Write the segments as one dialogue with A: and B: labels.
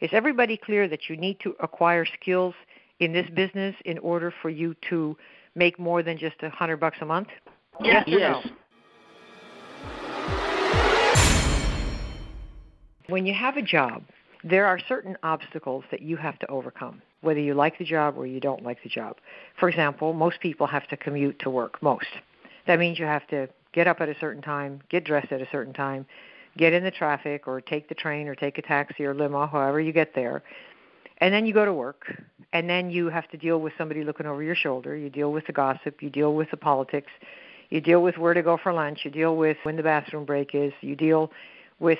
A: Is everybody clear that you need to acquire skills in this business in order for you to make more than just a hundred bucks a month?
B: Yes.
C: Yes.
A: No? When you have a job, there are certain obstacles that you have to overcome, whether you like the job or you don't like the job. For example, most people have to commute to work, most. That means you have to get up at a certain time, get dressed at a certain time, get in the traffic or take the train or take a taxi or limo, however you get there. And then you go to work, and then you have to deal with somebody looking over your shoulder. You deal with the gossip, you deal with the politics, you deal with where to go for lunch, you deal with when the bathroom break is, you deal with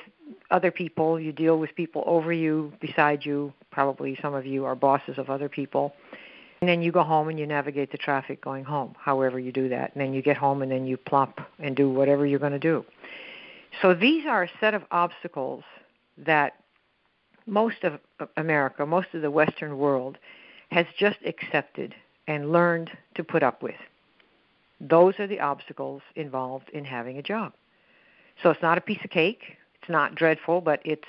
A: other people, you deal with people over you, beside you, probably some of you are bosses of other people. And then you go home and you navigate the traffic going home, however you do that. And then you get home and then you plop and do whatever you're going to do. So these are a set of obstacles that most of America, most of the Western world, has just accepted and learned to put up with. Those are the obstacles involved in having a job. So it's not a piece of cake, it's not dreadful, but it's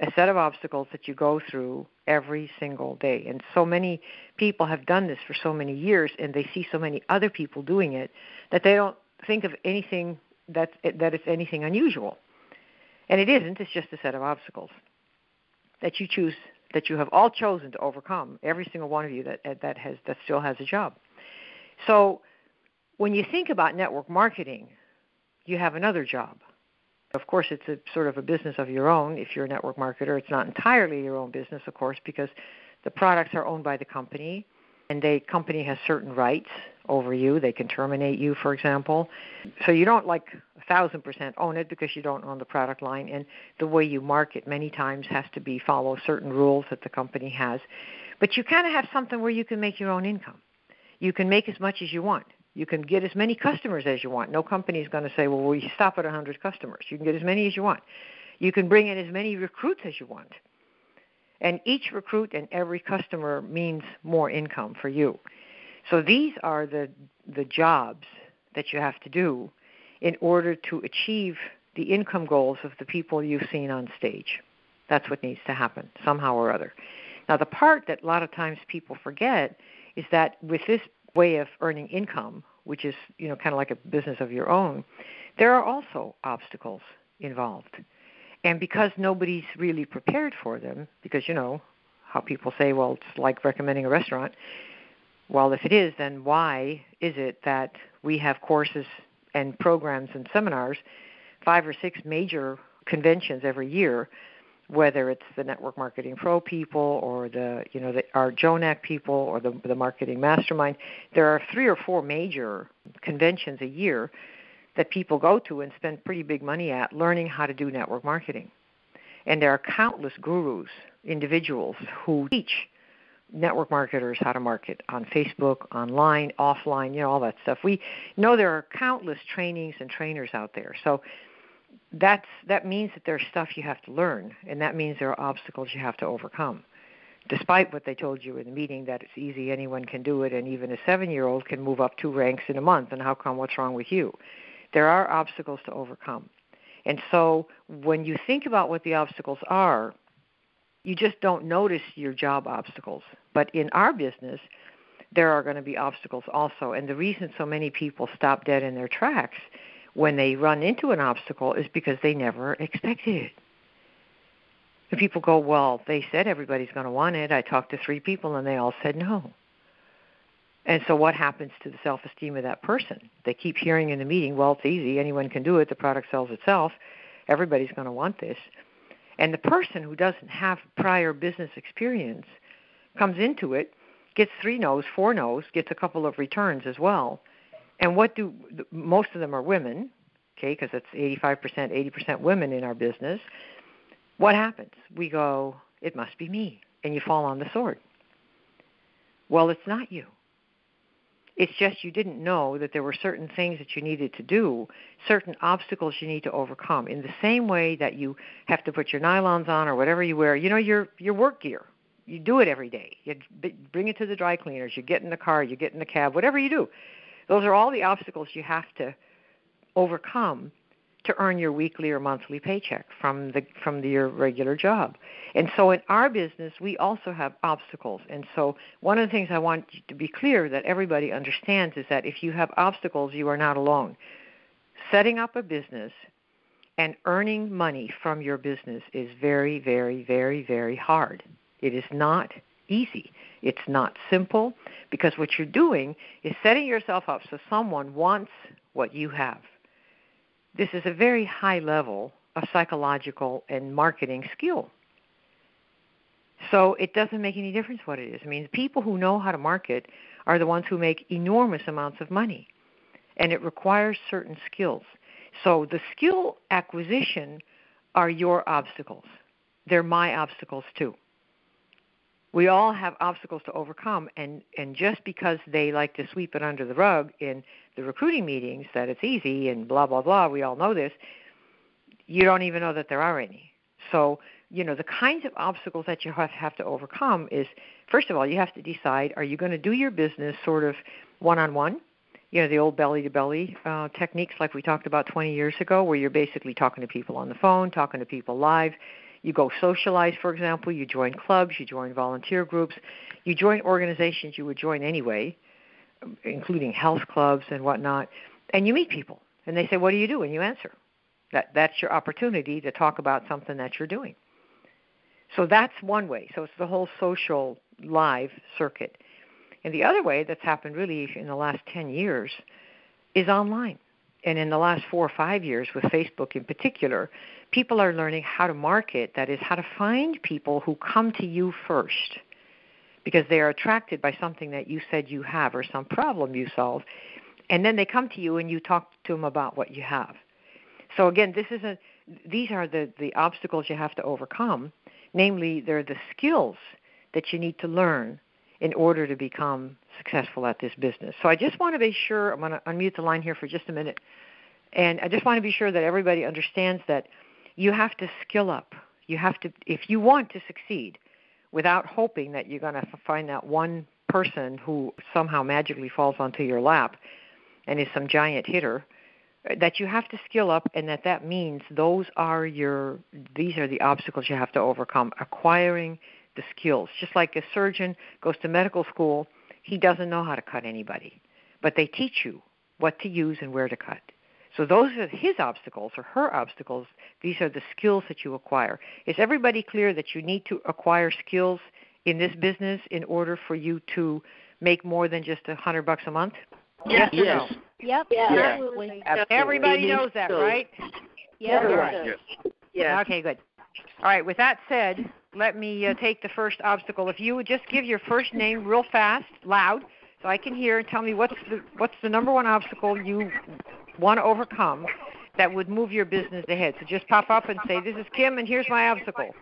A: a set of obstacles that you go through every single day. And so many people have done this for so many years, and they see so many other people doing it that they don't think of anything that that it's anything unusual. And it isn't. It's just a set of obstacles that you choose that you have all chosen to overcome. Every single one of you that that has that still has a job. So when you think about network marketing, you have another job. Of course, it's a sort of a business of your own. If you're a network marketer, it's not entirely your own business, of course, because the products are owned by the company, and the company has certain rights over you. They can terminate you, for example. So you don't like a thousand percent own it because you don't own the product line, and the way you market many times has to be follow certain rules that the company has. But you kind of have something where you can make your own income. You can make as much as you want. You can get as many customers as you want. No company is going to say, well, we stop at 100 customers. You can get as many as you want. You can bring in as many recruits as you want. And each recruit and every customer means more income for you. So these are the, the jobs that you have to do in order to achieve the income goals of the people you've seen on stage. That's what needs to happen, somehow or other. Now, the part that a lot of times people forget is that with this way of earning income, which is you know kind of like a business of your own, there are also obstacles involved. And because nobody's really prepared for them, because you know how people say, well, it's like recommending a restaurant. Well, if it is, then why is it that we have courses and programs and seminars, five or six major conventions every year whether it's the network marketing pro people or the you know the our JONAC people or the the marketing mastermind there are three or four major conventions a year that people go to and spend pretty big money at learning how to do network marketing. And there are countless gurus individuals who teach network marketers how to market on Facebook, online, offline, you know, all that stuff. We know there are countless trainings and trainers out there. So that's that means that there's stuff you have to learn, and that means there are obstacles you have to overcome. Despite what they told you in the meeting that it's easy, anyone can do it, and even a seven-year-old can move up two ranks in a month. And how come? What's wrong with you? There are obstacles to overcome, and so when you think about what the obstacles are, you just don't notice your job obstacles. But in our business, there are going to be obstacles also. And the reason so many people stop dead in their tracks when they run into an obstacle is because they never expected it. And people go, Well, they said everybody's going to want it. I talked to three people and they all said no. And so what happens to the self esteem of that person? They keep hearing in the meeting, Well, it's easy. Anyone can do it. The product sells itself. Everybody's going to want this. And the person who doesn't have prior business experience comes into it, gets three no's, four no's, gets a couple of returns as well, and what do most of them are women, okay, because it's 85%, 80% women in our business. What happens? We go, it must be me, and you fall on the sword. Well, it's not you. It's just you didn't know that there were certain things that you needed to do, certain obstacles you need to overcome. In the same way that you have to put your nylons on or whatever you wear, you know your your work gear. You do it every day. You bring it to the dry cleaners. You get in the car. You get in the cab. Whatever you do, those are all the obstacles you have to overcome to earn your weekly or monthly paycheck from the from the, your regular job. And so in our business, we also have obstacles. And so one of the things I want to be clear that everybody understands is that if you have obstacles, you are not alone. Setting up a business and earning money from your business is very, very, very, very hard. It is not easy. It's not simple because what you're doing is setting yourself up so someone wants what you have. This is a very high level of psychological and marketing skill. So it doesn't make any difference what it is. I mean, people who know how to market are the ones who make enormous amounts of money. And it requires certain skills. So the skill acquisition are your obstacles. They're my obstacles too. We all have obstacles to overcome and and just because they like to sweep it under the rug in the recruiting meetings that it's easy and blah blah blah, we all know this, you don't even know that there are any. So, you know, the kinds of obstacles that you have, have to overcome is first of all, you have to decide are you going to do your business sort of one on one you know the old belly to belly techniques like we talked about 20 years ago where you're basically talking to people on the phone talking to people live you go socialize for example. You join clubs. You join volunteer groups. You join organizations you would join anyway including health clubs and whatnot. And you meet people and they say what do you do? And you answer. That that's your opportunity to talk about something that you're doing. So that's one way. So it's the whole social live circuit. And the other way that's happened really in the last 10 years is online. And in the last four or five years, with Facebook in particular, people are learning how to market that is, how to find people who come to you first because they are attracted by something that you said you have or some problem you solve. And then they come to you and you talk to them about what you have. So again, this is a these are the, the obstacles you have to overcome. Namely, they're the skills that you need to learn in order to become successful at this business. So I just want to be sure, I'm going to unmute the line here for just a minute. And I just want to be sure that everybody understands that you have to skill up. You have to, if you want to succeed without hoping that you're going to find that one person who somehow magically falls onto your lap and is some giant hitter, uh, that you have to skill up and that that means those are your, these are the obstacles you have to overcome. Acquiring the skills. Just like a surgeon goes to medical school, he doesn't know how to cut anybody, but they teach you what to use and where to cut. So those are his obstacles or her obstacles. These are the skills that you acquire. Is everybody clear that you need to acquire skills in this business in order for you to make more than just a hundred bucks a month?
B: Yes.
C: Yes.
B: No?
C: Yep.
B: Yeah.
C: Absolutely.
A: Everybody knows that, right?
C: Yep.
B: Right. Yeah.
A: Okay, good. All right. With that said, let me uh, take the first obstacle. If you would just give your first name real fast, loud, so I can hear, and tell me what's the what's the number one obstacle you to overcome that would move your business ahead. So just pop up and say, "This is Kim, and here's my obstacle."